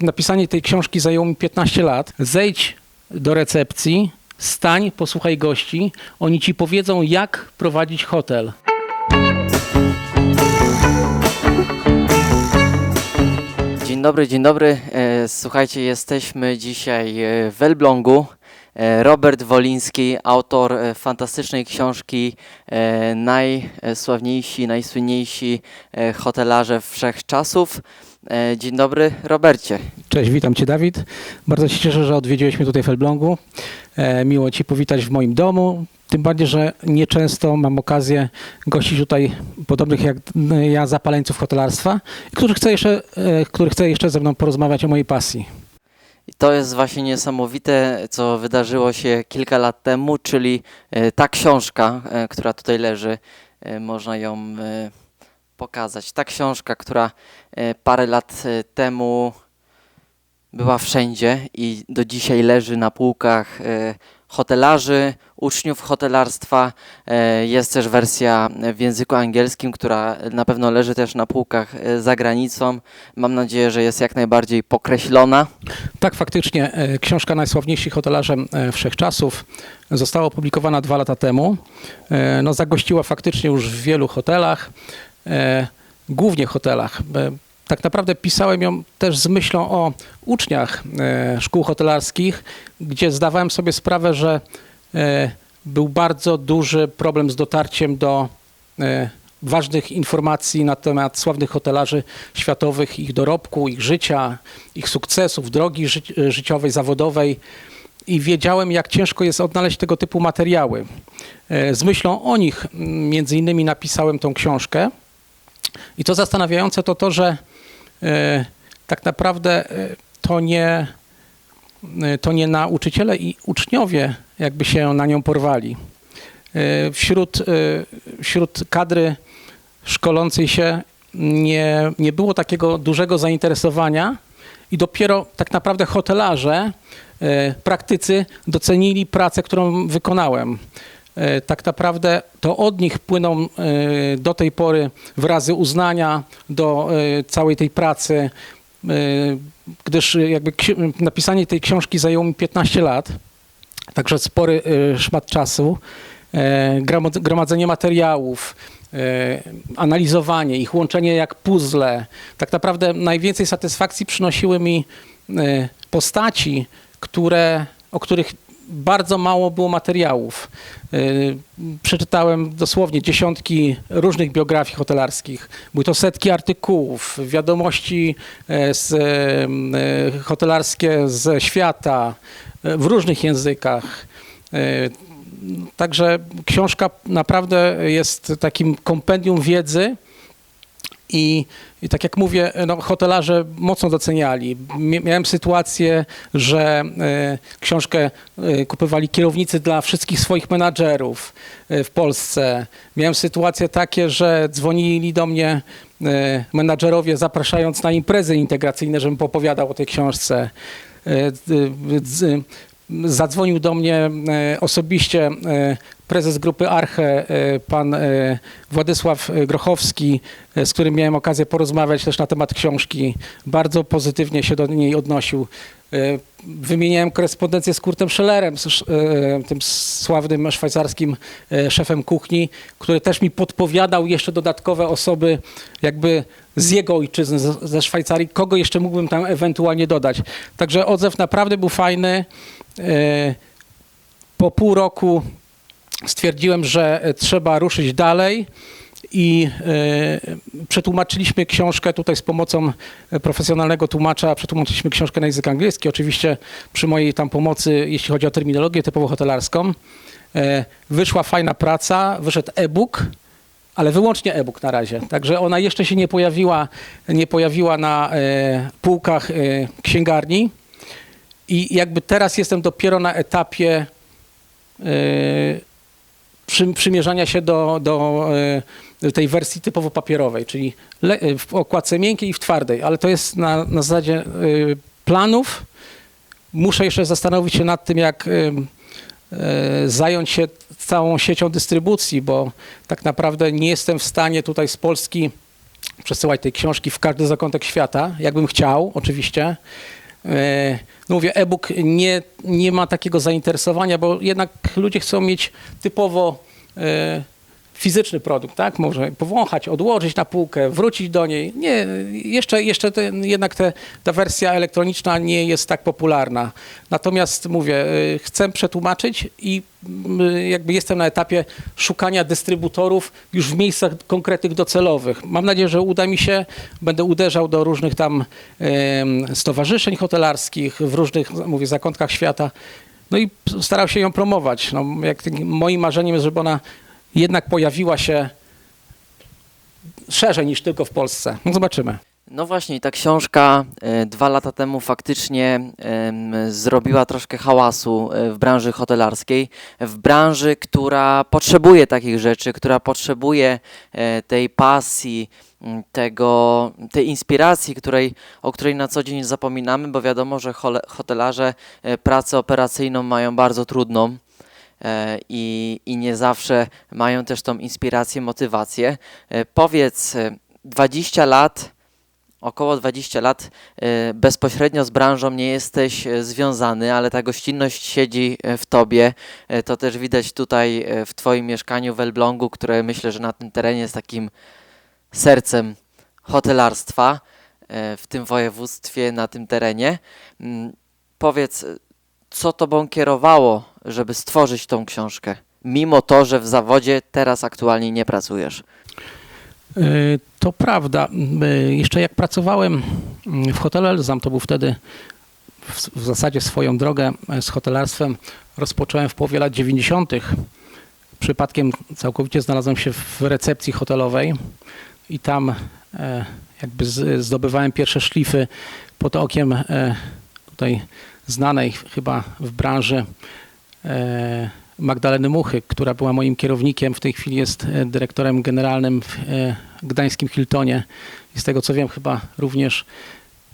Napisanie tej książki zajęło mi 15 lat. Zejdź do recepcji, stań, posłuchaj gości. Oni ci powiedzą, jak prowadzić hotel. Dzień dobry, dzień dobry. E, Słuchajcie, jesteśmy dzisiaj e, w Elblągu. E, Robert Woliński, autor fantastycznej książki Najsławniejsi, najsłynniejsi hotelarze wszechczasów. E, Dzień dobry, Robercie. Cześć, witam cię Dawid. Bardzo się cieszę, że odwiedziłeś mnie tutaj w Elblągu. E, miło cię powitać w moim domu. Tym bardziej, że nieczęsto mam okazję gościć tutaj podobnych jak ja zapaleńców hotelarstwa, których chce jeszcze, e, których chce jeszcze ze mną porozmawiać o mojej pasji. I to jest właśnie niesamowite, co wydarzyło się kilka lat temu, czyli e, ta książka, e, która tutaj leży, e, można ją e, pokazać. Ta książka, która e, parę lat e, temu była wszędzie i do dzisiaj leży na półkach e, hotelarzy, uczniów hotelarstwa. Jest też wersja w języku angielskim, która na pewno leży też na półkach za granicą. Mam nadzieję, że jest jak najbardziej pokreślona. Tak, faktycznie książka Najsławniejsi hotelarze wszechczasów została opublikowana dwa lata temu. No, zagościła faktycznie już w wielu hotelach, głównie hotelach. E, Tak naprawdę pisałem ją też z myślą o uczniach e, szkół hotelarskich, gdzie zdawałem sobie sprawę, że e, był bardzo duży problem z dotarciem do e, ważnych informacji na temat sławnych hotelarzy światowych, ich dorobku, ich życia, ich sukcesów, drogi ży życiowej, zawodowej. I wiedziałem, jak ciężko jest odnaleźć tego typu materiały. E, Z myślą o nich, między innymi, napisałem tą książkę. I to zastanawiające to to, że e, tak naprawdę e, to nie, e, to nie nauczyciele i uczniowie jakby się na nią porwali. Wśród, wśród kadry szkolącej się nie, nie było takiego dużego zainteresowania i dopiero tak naprawdę hotelarze, praktycy docenili pracę, którą wykonałem. E, Tak naprawdę to od nich płyną e, do tej pory wyrazy uznania do e, całej tej pracy, gdyż jakby napisanie tej książki zajęło mi 15 lat, także spory szmat czasu. Gromad- Gromadzenie materiałów, analizowanie ich, łączenie jak puzzle. Tak naprawdę najwięcej satysfakcji przynosiły mi postaci, które, o których bardzo mało było materiałów. E, Przeczytałem dosłownie dziesiątki różnych biografii hotelarskich. Były to setki artykułów, wiadomości e, z, e, hotelarskie ze świata e, w różnych językach. E, Także książka naprawdę jest takim kompendium wiedzy i, i tak jak mówię, no, hotelarze mocno doceniali. Mia- Miałem sytuację, że e, książkę e, kupowali kierownicy dla wszystkich swoich menadżerów e, w Polsce. Miałem sytuacje takie, że dzwonili do mnie e, menadżerowie zapraszając na imprezy integracyjne, żebym opowiadał o tej książce. E, d- d- Zadzwonił do mnie e, osobiście e, prezes grupy Arche, e, pan e, Władysław e, Grochowski, z którym miałem okazję porozmawiać też na temat książki. Bardzo pozytywnie się do niej odnosił. Wymieniałem korespondencję z Kurtem Schellerem, tym sławnym szwajcarskim szefem kuchni, który też mi podpowiadał jeszcze dodatkowe osoby jakby z jego ojczyzny, ze Szwajcarii, kogo jeszcze mógłbym tam ewentualnie dodać. Także odzew naprawdę był fajny. Po pół roku stwierdziłem, że e, trzeba ruszyć dalej i e, przetłumaczyliśmy książkę tutaj z pomocą e, profesjonalnego tłumacza, przetłumaczyliśmy książkę na język angielski, oczywiście przy mojej tam pomocy, jeśli chodzi o terminologię typowo hotelarską. E, Wyszła fajna praca, wyszedł e-book, ale wyłącznie e-book na razie. Także ona jeszcze się nie pojawiła, nie pojawiła na e, półkach e, księgarni. I jakby teraz jestem dopiero na etapie e, przy, przymierzania się do, do e, tej wersji typowo papierowej, czyli le, w okładce miękkiej i w twardej, ale to jest na, na zasadzie e, planów. Muszę jeszcze zastanowić się nad tym, jak e, e, zająć się całą siecią dystrybucji, bo tak naprawdę nie jestem w stanie tutaj z Polski przesyłać tej książki w każdy zakątek świata, jakbym chciał, oczywiście. E, No mówię, e-book nie, nie ma takiego zainteresowania, bo jednak ludzie chcą mieć typowo e, fizyczny produkt, tak? Może powąchać, odłożyć na półkę, wrócić do niej. Nie, jeszcze, jeszcze jednak te, ta wersja elektroniczna nie jest tak popularna. Natomiast mówię, y, chcę przetłumaczyć i y, jakby jestem na etapie szukania dystrybutorów już w miejscach konkretnych docelowych. Mam nadzieję, że uda mi się. Będę uderzał do różnych tam stowarzyszeń hotelarskich w różnych, mówię, zakątkach świata. No i starał się ją promować. No, jak, moim marzeniem jest, żeby ona jednak pojawiła się szerzej niż tylko w Polsce. No zobaczymy. No właśnie, ta książka e, dwa lata temu faktycznie zrobiła troszkę hałasu e, w branży hotelarskiej, w branży, która potrzebuje takich rzeczy, która potrzebuje e, tej pasji, tego, tej inspiracji, której, o której na co dzień zapominamy, bo wiadomo, że hotelarze pracę operacyjną mają bardzo trudną. E, I, I nie zawsze mają też tą inspirację, motywację. E, Powiedz, e, 20 lat około 20 lat e, bezpośrednio z branżą nie jesteś e, związany, ale ta gościnność siedzi e, w tobie. E, To też widać tutaj e, w twoim mieszkaniu w Elblągu, które myślę, że na tym terenie jest takim sercem hotelarstwa e, w tym województwie, na tym terenie. Mm, Powiedz, e, co tobą kierowało, żeby stworzyć tą książkę? Mimo to, że w zawodzie teraz aktualnie nie pracujesz. Y, To prawda. Y, Jeszcze jak pracowałem mm, w hotelu Elzam, to był wtedy w, zasadzie swoją drogę e, z hotelarstwem rozpocząłem w połowie lat 90. Przypadkiem całkowicie znalazłem się w recepcji hotelowej i tam e, jakby zdobywałem pierwsze szlify pod okiem e, tutaj znanej chyba w branży e, Magdaleny Muchy, która była moim kierownikiem, w tej chwili jest e, dyrektorem generalnym w e, gdańskim Hiltonie i z tego co wiem chyba również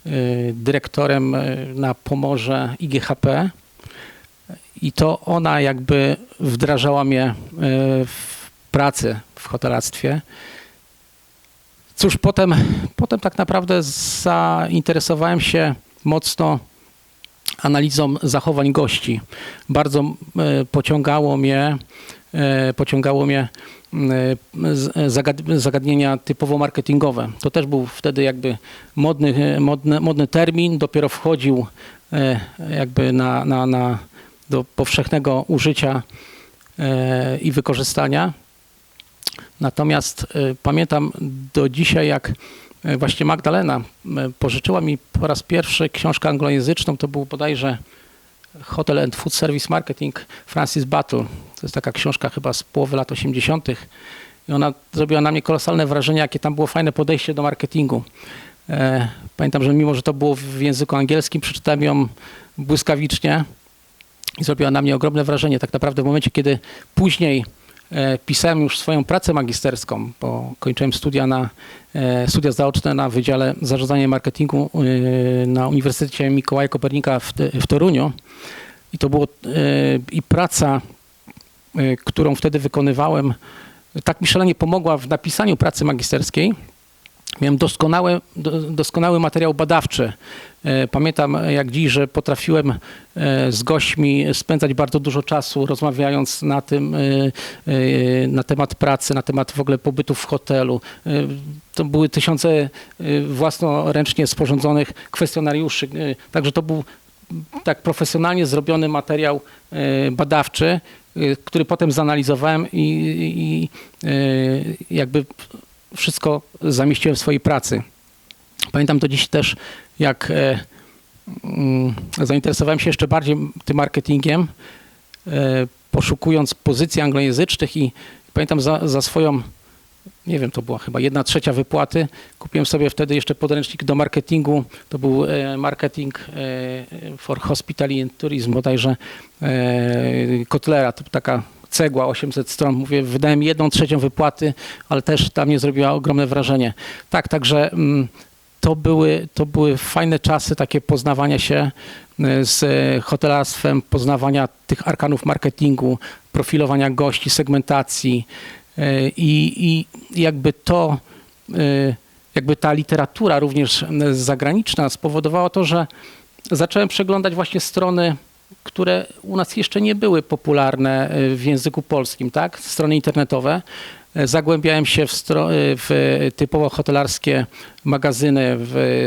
e, dyrektorem e, na Pomorze IGHP i to ona jakby wdrażała mnie e, w pracę w hotelarstwie. Cóż, potem, potem tak naprawdę zainteresowałem się mocno analizą zachowań gości. Bardzo e, pociągało mnie, e, pociągało mnie e, zagadnienia typowo marketingowe. To też był wtedy jakby modny, modny, modny termin, dopiero wchodził jakby na, na, na, do powszechnego użycia i wykorzystania. Natomiast pamiętam do dzisiaj, jak właśnie Magdalena e, pożyczyła mi po raz pierwszy książkę anglojęzyczną, to był bodajże Hotel and Food Service Marketing Francis Battle. To jest taka książka chyba z połowy lat 80. I ona zrobiła na mnie kolosalne wrażenie, jakie tam było fajne podejście do marketingu. E, Pamiętam, że mimo, że to było w języku angielskim, przeczytałem ją błyskawicznie i zrobiła na mnie ogromne wrażenie. Tak naprawdę w momencie, kiedy później e, pisałem już swoją pracę magisterską, bo kończyłem studia, na, e, studia zaoczne na Wydziale Zarządzania Marketingu e, na Uniwersytecie Mikołaja Kopernika w, w Toruniu. I to było e, i praca, e, którą wtedy wykonywałem, tak mi szalenie pomogła w napisaniu pracy magisterskiej. Miałem doskonały, do, doskonały materiał badawczy. E, Pamiętam jak dziś, że potrafiłem e, z gośćmi spędzać bardzo dużo czasu rozmawiając na tym, e, na temat pracy, na temat w ogóle pobytu w hotelu. To były tysiące własnoręcznie sporządzonych kwestionariuszy. Także to był tak profesjonalnie zrobiony materiał badawczy, który potem zanalizowałem i, i jakby wszystko zamieściłem w swojej pracy. Pamiętam to dziś też, jak e, mm, zainteresowałem się jeszcze bardziej tym marketingiem, e, poszukując pozycji anglojęzycznych i pamiętam za, za swoją, nie wiem, to była chyba jedna trzecia wypłaty, kupiłem sobie wtedy jeszcze podręcznik do marketingu, to był e, marketing for hospitality and tourism, bodajże Kotlera, to taka cegła 800 stron, mówię, wydałem jedną trzecią wypłaty, ale też tam mnie zrobiła ogromne wrażenie. Tak, także mm, to były, to były fajne czasy takie poznawania się e, z e, hotelarstwem, poznawania tych arkanów marketingu, profilowania gości, segmentacji e, i, i jakby to jakby ta literatura również zagraniczna spowodowała to, że zacząłem przeglądać właśnie strony, które u nas jeszcze nie były popularne y, w języku polskim, tak? Strony internetowe. E, Zagłębiałem się w, y, w typowo hotelarskie magazyny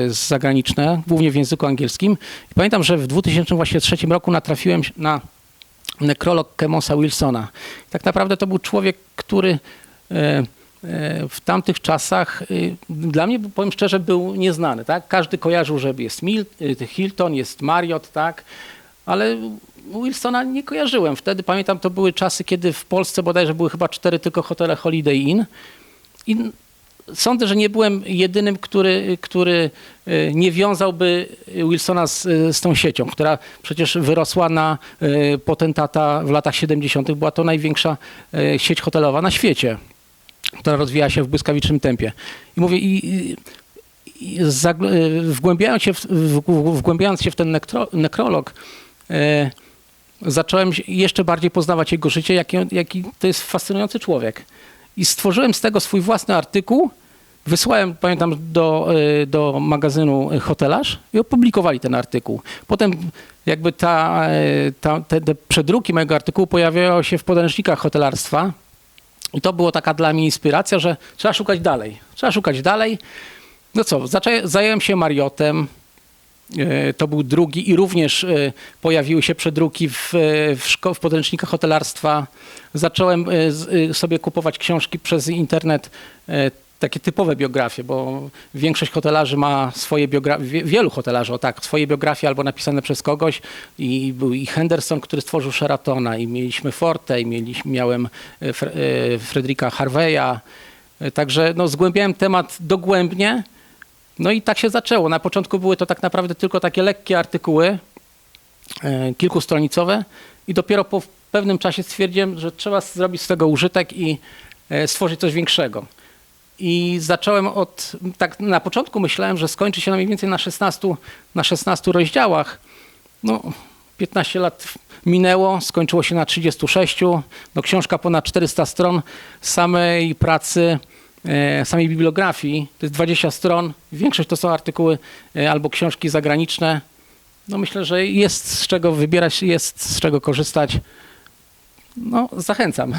zagraniczne, głównie w języku angielskim. I pamiętam, że w 2003 roku natrafiłem na nekrolog Kemosa Wilsona. Tak naprawdę to był człowiek, który e, e, w tamtych czasach dla mnie, powiem szczerze, był nieznany. Tak? Każdy kojarzył, że jest Mil, y, Hilton, jest Marriott, tak? Ale Wilsona nie kojarzyłem. Wtedy pamiętam, to były czasy, kiedy w Polsce bodajże były chyba cztery tylko hotele Holiday Inn. I sądzę, że nie byłem jedynym, który, który y, nie wiązałby Wilsona z, z tą siecią, która przecież wyrosła na y, potentata w latach 70. Była to największa sieć hotelowa na świecie, która rozwijała się w błyskawicznym tempie. I mówię, i, i- zagl- wgłębiając się w, w, wgłębiając się w ten nekrolog, e, zacząłem się jeszcze bardziej poznawać jego życie, jaki, jaki to jest fascynujący człowiek. I stworzyłem z tego swój własny artykuł, wysłałem, pamiętam, do, e, do magazynu Hotelarz i opublikowali ten artykuł. Potem jakby ta, e, ta, te, te przedruki mojego artykułu pojawiały się w podręcznikach hotelarstwa i to było taka dla mnie inspiracja, że trzeba szukać dalej. Trzeba szukać dalej. No co, zaczę- zająłem się Mariottem. E, To był drugi i również e, pojawiły się przedruki w, e, w, w podręcznikach hotelarstwa. Zacząłem sobie kupować książki przez internet, takie typowe biografie, bo większość hotelarzy ma swoje biografie, wielu hotelarzy, o tak, swoje biografie albo napisane przez kogoś i był i Henderson, który stworzył Sheratona i mieliśmy Forte i mieliśmy, miałem Fre- Fredrika Harveya, Także no, zgłębiałem temat dogłębnie. No i tak się zaczęło. Na początku były to tak naprawdę tylko takie lekkie artykuły, e, kilkustronicowe i dopiero po pewnym czasie stwierdziłem, że trzeba zrobić z tego użytek i e, stworzyć coś większego. I zacząłem od, tak na początku myślałem, że skończy się mniej więcej na 16, na 16 rozdziałach. No, 15 lat minęło, skończyło się na 36. No, książka ponad 400 stron samej pracy, samej bibliografii. To jest 20 stron. Większość to są artykuły e, albo książki zagraniczne. No, myślę, że jest z czego wybierać, jest z czego korzystać. No, zachęcam.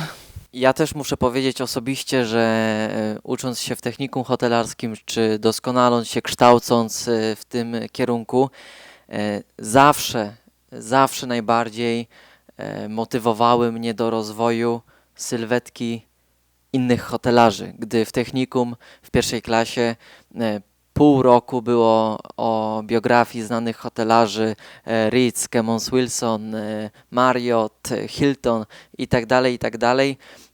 Ja też muszę powiedzieć osobiście, że e, ucząc się w technikum hotelarskim, czy doskonaląc się, kształcąc e, w tym kierunku, e, zawsze, zawsze najbardziej e, motywowały mnie do rozwoju sylwetki innych hotelarzy. Gdy w technikum w pierwszej klasie e, pół roku było o biografii znanych hotelarzy e, Ritz, Kemmons Wilson, e, Marriott, Hilton i tak dalej, i tak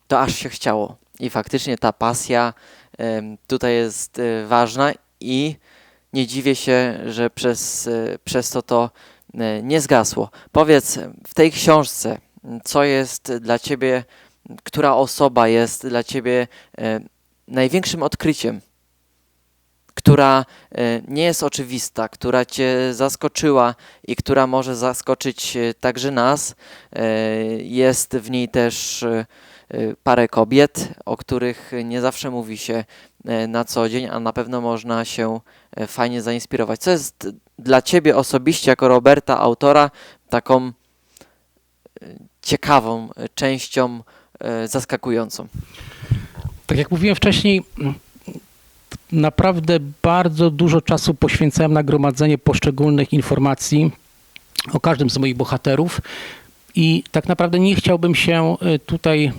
to aż się chciało. I faktycznie ta pasja tutaj jest ważna i nie dziwię się, że przez, przez to to nie zgasło. Powiedz w tej książce, co jest dla ciebie, która osoba jest dla ciebie e, największym odkryciem, która e, nie jest oczywista, która cię zaskoczyła i która może zaskoczyć e, także nas. Jest w niej też parę kobiet, o których nie zawsze mówi się na co dzień, a na pewno można się fajnie zainspirować. Co jest dla ciebie osobiście, jako Roberta, autora, taką ciekawą częścią, zaskakującą? Tak jak mówiłem wcześniej, naprawdę bardzo dużo czasu poświęcałem na gromadzenie poszczególnych informacji o każdym z moich bohaterów i tak naprawdę nie chciałbym się y, tutaj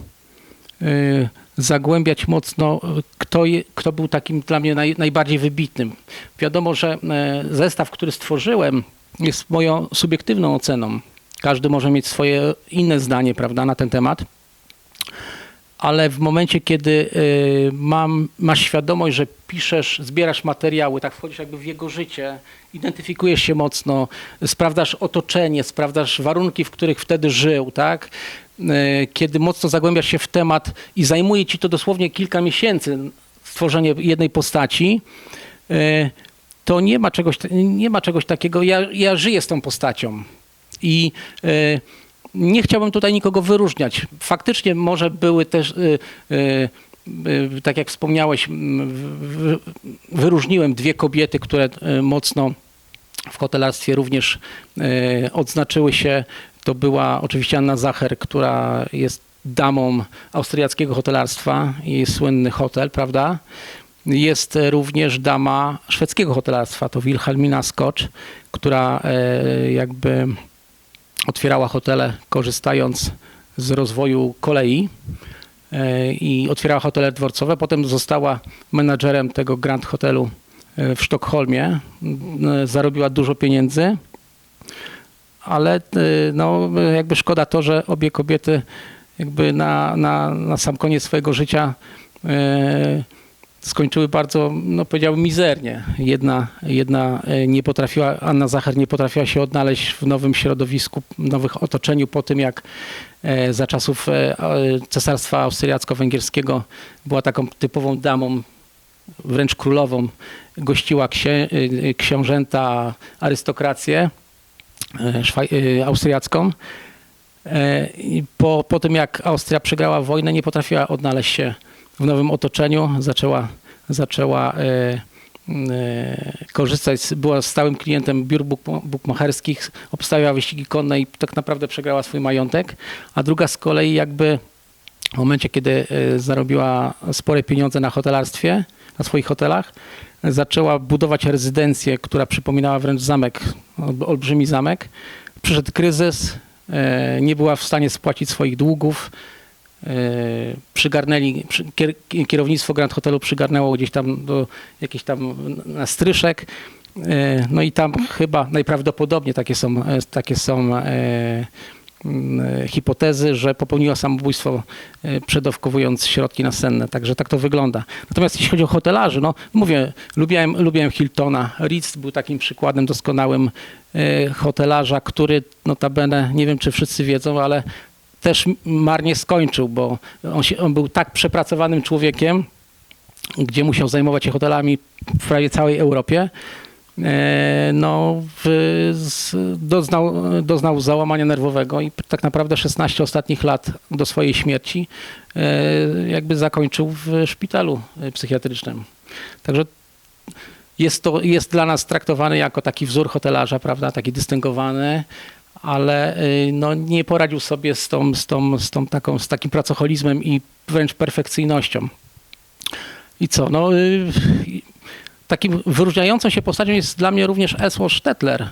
y, zagłębiać mocno, kto, je, kto był takim dla mnie naj, najbardziej wybitnym. Wiadomo, że e, zestaw, który stworzyłem, jest moją subiektywną oceną. Każdy może mieć swoje inne zdanie prawda, na ten temat ale w momencie, kiedy y, mam, masz świadomość, że piszesz, zbierasz materiały, tak wchodzisz jakby w jego życie, identyfikujesz się mocno, sprawdzasz otoczenie, sprawdzasz warunki, w których wtedy żył, tak? Y, Kiedy mocno zagłębiasz się w temat i zajmuje ci to dosłownie kilka miesięcy, stworzenie jednej postaci, y, to nie ma czegoś, nie ma czegoś takiego. Ja, ja żyję z tą postacią. I nie chciałbym tutaj nikogo wyróżniać. Faktycznie może były też y, y, y, tak jak wspomniałeś, wyróżniłem dwie kobiety, które mocno w hotelarstwie również odznaczyły się. To była oczywiście Anna Zacher, która jest damą austriackiego hotelarstwa i słynny hotel, prawda? Jest również dama szwedzkiego hotelarstwa, to Wilhelmina Skocz, która e, jakby otwierała hotele korzystając z rozwoju kolei e, i otwierała hotele dworcowe. Potem została menadżerem tego Grand Hotelu e, w Sztokholmie. M, Zarobiła dużo pieniędzy, ale e, no, jakby szkoda to, że obie kobiety jakby na, na, na sam koniec swojego życia e, skończyły bardzo, no powiedziałbym, mizernie. Jedna, jedna e, nie potrafiła, Anna Zacher nie potrafiła się odnaleźć w nowym środowisku, w nowym otoczeniu po tym, jak e, za czasów e, Cesarstwa Austriacko-Węgierskiego była taką typową damą, wręcz królową, gościła księ, książęta, arystokrację austriacką. Po, po tym, jak Austria przegrała wojnę, nie potrafiła odnaleźć się w nowym otoczeniu. Zaczęła, zaczęła e, e, korzystać, była stałym klientem biur buk- bukmacherskich, obstawiała wyścigi konne i tak naprawdę przegrała swój majątek. A druga z kolei jakby w momencie, kiedy e, zarobiła spore pieniądze na hotelarstwie, na swoich hotelach, zaczęła budować rezydencję, która przypominała wręcz zamek, ol- olbrzymi zamek. Przyszedł kryzys, nie była w stanie spłacić swoich długów. E, Przygarnęli, przy- kier- kierownictwo Grand Hotelu przygarnęło gdzieś tam do jakichś tam na stryszek. E, No i tam chyba najprawdopodobniej takie są, e, takie są m, e, hipotezy, że popełniła samobójstwo przedawkowując środki nasenne. Także tak to wygląda. Natomiast jeśli chodzi o hotelarzy, no mówię, lubiłem, lubiłem Hiltona. Ritz był takim przykładem doskonałym hotelarza, który notabene, nie wiem czy wszyscy wiedzą, ale też marnie skończył, bo on, się, on był tak przepracowanym człowiekiem, gdzie musiał zajmować się hotelami w prawie całej Europie, e, no, doznał, doznał załamania nerwowego i tak naprawdę 16 ostatnich lat do swojej śmierci e, jakby zakończył w szpitalu psychiatrycznym. Także jest to jest dla nas traktowany jako taki wzór hotelarza, prawda, taki dystyngowany, ale y, no, nie poradził sobie z, tą, z, tą, z, tą taką, z takim pracoholizmem i wręcz perfekcyjnością. I co? No, y, takim wyróżniającą się postacią jest dla mnie również Esło Stettler.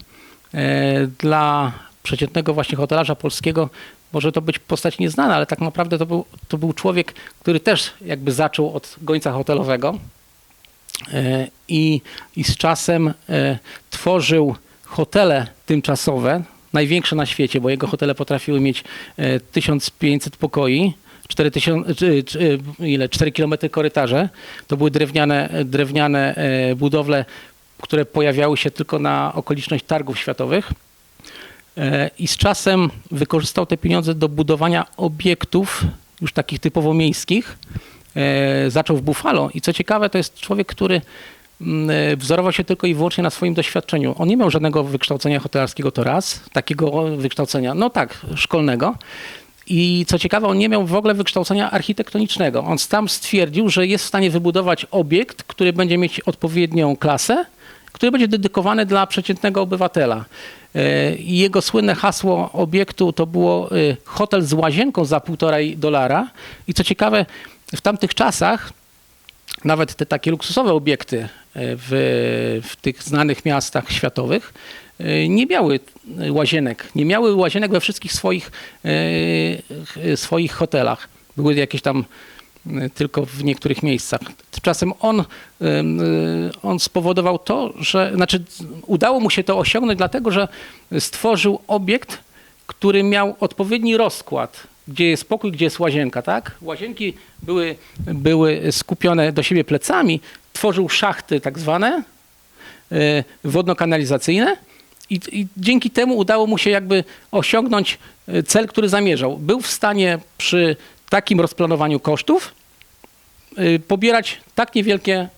E, Dla przeciętnego właśnie hotelarza polskiego może to być postać nieznana, ale tak naprawdę to był, to był człowiek, który też jakby zaczął od gońca hotelowego e, i, i z czasem e, tworzył hotele tymczasowe, największe na świecie, bo jego hotele potrafiły mieć e, 1500 pokoi, 4000, czy, czy, ile, 4 km korytarze. To były drewniane, drewniane e, budowle, które pojawiały się tylko na okoliczność targów światowych. E, I z czasem wykorzystał te pieniądze do budowania obiektów, już takich typowo miejskich. E, Zaczął w Buffalo i co ciekawe, to jest człowiek, który e, wzorował się tylko i wyłącznie na swoim doświadczeniu. On nie miał żadnego wykształcenia hotelarskiego to raz, takiego wykształcenia, no tak, szkolnego. I co ciekawe, on nie miał w ogóle wykształcenia architektonicznego. On tam stwierdził, że jest w stanie wybudować obiekt, który będzie mieć odpowiednią klasę, który będzie dedykowany dla przeciętnego obywatela. E, jego słynne hasło obiektu to było e, hotel z łazienką za półtorej dolara. I co ciekawe, w tamtych czasach nawet te takie luksusowe obiekty e, w, w tych znanych miastach światowych e, nie miały łazienek. Nie miały łazienek we wszystkich swoich, e, swoich hotelach. Były jakieś tam tylko w niektórych miejscach. Tymczasem on, on spowodował to, że, znaczy udało mu się to osiągnąć dlatego, że stworzył obiekt, który miał odpowiedni rozkład, gdzie jest pokój, gdzie jest łazienka, tak? Łazienki były, były skupione do siebie plecami, tworzył szachty tak zwane, e, wodno-kanalizacyjne i, i dzięki temu udało mu się jakby osiągnąć e, cel, który zamierzał. Był w stanie przy takim rozplanowaniu kosztów y, pobierać tak niewielkie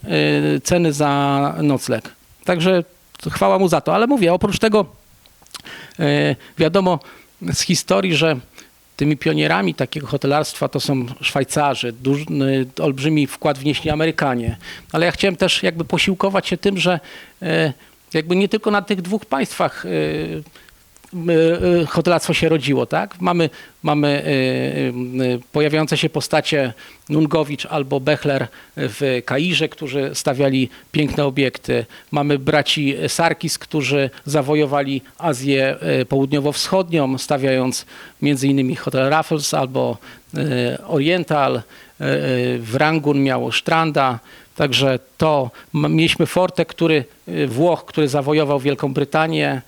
ceny za nocleg. Także chwała mu za to. Ale mówię, oprócz tego wiadomo z historii, że tymi pionierami takiego hotelarstwa to są Szwajcarzy, duży, olbrzymi wkład wnieśli Amerykanie. Ale ja chciałem też jakby posiłkować się tym, że e, jakby nie tylko na tych dwóch państwach e, hotelarstwo się rodziło, tak? Mamy, mamy e, pojawiające się postacie Nungowicz albo Bechler w Kairze, którzy stawiali piękne obiekty. Mamy braci Sarkis, którzy zawojowali Azję Południowo-Wschodnią, stawiając innymi hotel Raffles albo Oriental. W Rangun miało Stranda. Także to mieliśmy Forte, który Włoch, który zawojował Wielką Brytanię.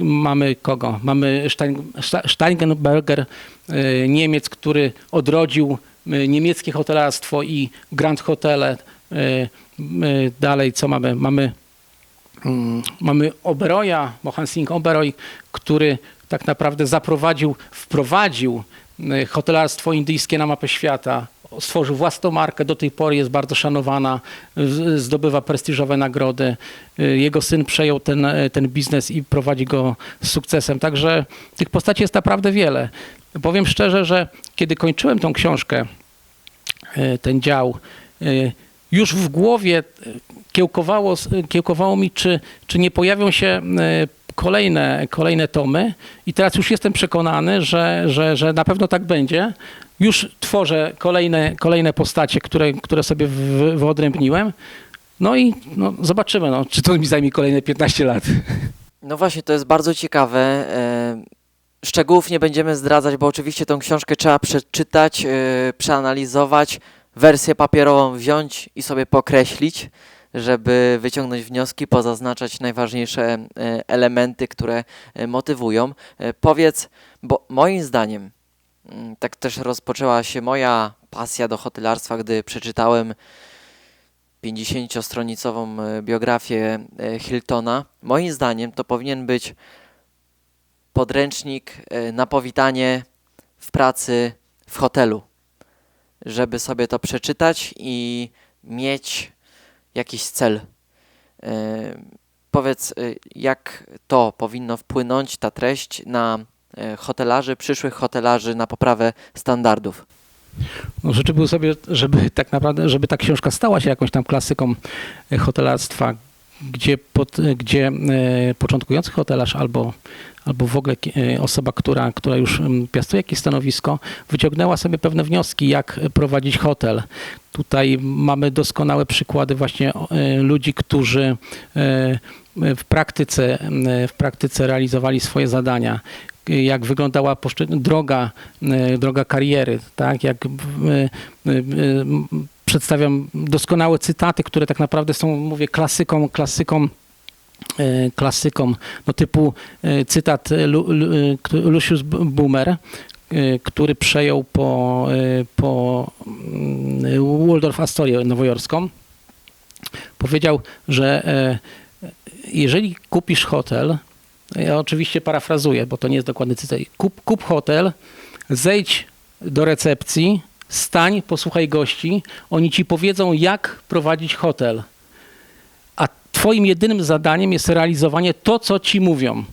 Mamy kogo? Mamy Stein, Sta- Steingenberger, e, Niemiec, który odrodził e, niemieckie hotelarstwo i Grand Hotele. E, Dalej co mamy? Mamy, mm, mamy Oberoya, Mohan Singh Oberoi, który tak naprawdę zaprowadził, wprowadził hotelarstwo indyjskie na mapę świata. Stworzył własną markę, do tej pory jest bardzo szanowana, zdobywa prestiżowe nagrody. E, Jego syn przejął ten, e, ten biznes i prowadzi go z sukcesem. Także tych postaci jest naprawdę wiele. Powiem szczerze, że kiedy kończyłem tą książkę, e, ten dział, e, już w głowie kiełkowało, kiełkowało mi, czy, czy nie pojawią się kolejne, kolejne tomy i teraz już jestem przekonany, że, że, że na pewno tak będzie. Już tworzę kolejne, kolejne postacie, które, które sobie wy- wyodrębniłem. No i no, zobaczymy, no, czy to mi zajmie kolejne 15 lat. No właśnie, to jest bardzo ciekawe. e, Szczegółów nie będziemy zdradzać, bo oczywiście tą książkę trzeba przeczytać, e, przeanalizować, wersję papierową wziąć i sobie pokreślić, żeby wyciągnąć wnioski, pozaznaczać najważniejsze e, elementy, które motywują. Powiedz, bo moim zdaniem, tak też rozpoczęła się moja pasja do hotelarstwa, gdy przeczytałem 50-stronicową e, biografię e, Hiltona. Moim zdaniem to powinien być podręcznik e, na powitanie w pracy w hotelu, żeby sobie to przeczytać i mieć jakiś cel. Powiedz, jak to powinno wpłynąć, ta treść, na hotelarzy, przyszłych hotelarzy, na poprawę standardów. No, życzę był sobie, żeby tak naprawdę, żeby ta książka stała się jakąś tam klasyką e, hotelarstwa, gdzie, pod, e, gdzie e, początkujący hotelarz albo, albo w ogóle e, osoba, która, która już piastuje jakieś stanowisko, wyciągnęła sobie pewne wnioski, jak prowadzić hotel. Tutaj mamy doskonałe przykłady właśnie e, ludzi, którzy e, w praktyce, e, w praktyce realizowali swoje zadania jak wyglądała droga, e, droga kariery, tak? Jak e, e, przedstawiam doskonałe cytaty, które tak naprawdę są, mówię, klasyką, klasyką klasyką, no typu cytat Lu, Lu, Lucius Boomer, który przejął po, po mm, Waldorf Astorię nowojorską. Powiedział, że jeżeli kupisz hotel, ja oczywiście parafrazuję, bo to nie jest dokładny cytat. Kup, kup hotel, zejdź do recepcji, stań, posłuchaj gości, oni ci powiedzą, jak prowadzić hotel. A twoim jedynym zadaniem jest realizowanie to, co ci mówią.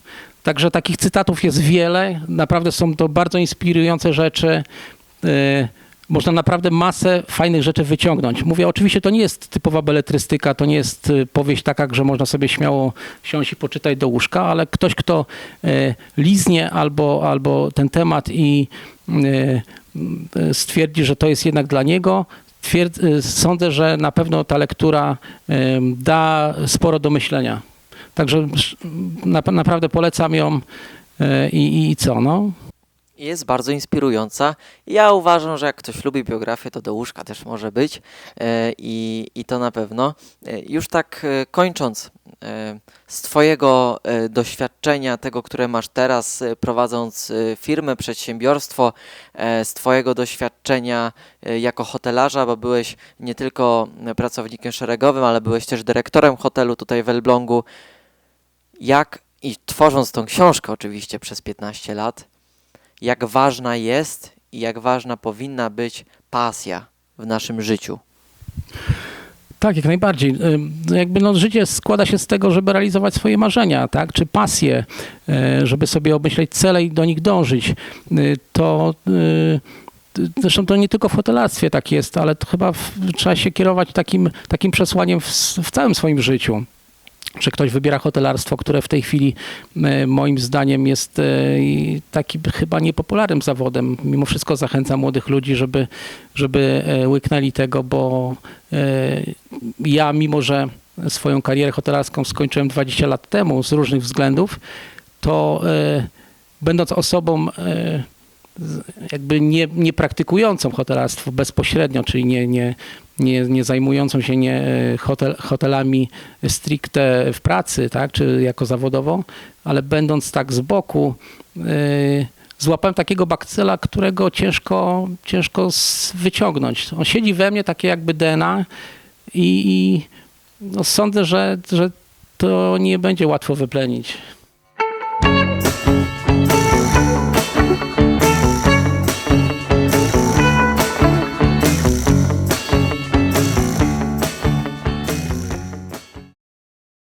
Także takich cytatów jest wiele, naprawdę są to bardzo inspirujące rzeczy. Można naprawdę masę fajnych rzeczy wyciągnąć. Mówię, oczywiście to nie jest typowa beletrystyka, to nie jest y, powieść taka, że można sobie śmiało siąść i poczytać do łóżka, ale ktoś, kto y, liznie albo, albo ten temat i y, stwierdzi, że to jest jednak dla niego, sądzę, że na pewno ta lektura da sporo do myślenia. Także naprawdę polecam ją i, i co, no? Jest bardzo inspirująca. Ja uważam, że jak ktoś lubi biografię, to do łóżka też może być e, i, i to na pewno. E, Już tak e, kończąc, z Twojego doświadczenia, tego, które masz teraz, prowadząc firmę, przedsiębiorstwo, z Twojego doświadczenia jako hotelarza, bo byłeś nie tylko pracownikiem szeregowym, ale byłeś też dyrektorem hotelu tutaj w Elblągu. Jak i tworząc tą książkę oczywiście przez 15 lat, jak ważna jest i jak ważna powinna być pasja w naszym życiu. Tak, jak najbardziej. Ym, Jakby no, życie składa się z tego, żeby realizować swoje marzenia, tak? czy pasje, e, żeby sobie obmyśleć cele i do nich dążyć. Y, To y, zresztą to nie tylko w hotelarstwie tak jest, ale to chyba w, trzeba się kierować takim, takim przesłaniem w, w całym swoim życiu. Że ktoś wybiera hotelarstwo, które w tej chwili e, moim zdaniem jest e, i takim chyba niepopularnym zawodem. Mimo wszystko zachęcam młodych ludzi, żeby, żeby e, łyknęli tego, bo ja, mimo że swoją karierę hotelarską skończyłem 20 lat temu z różnych względów, to będąc osobą jakby nie, nie praktykującą hotelarstwo bezpośrednio, czyli nie, nie, nie, nie zajmującą się nie e, hotel, hotelami stricte w pracy, tak, czy jako zawodowo, ale będąc tak z boku, e, złapałem takiego bakcyla, którego ciężko, ciężko wyciągnąć. On siedzi we mnie takie jakby DNA i, i no sądzę, że, że to nie będzie łatwo wyplenić.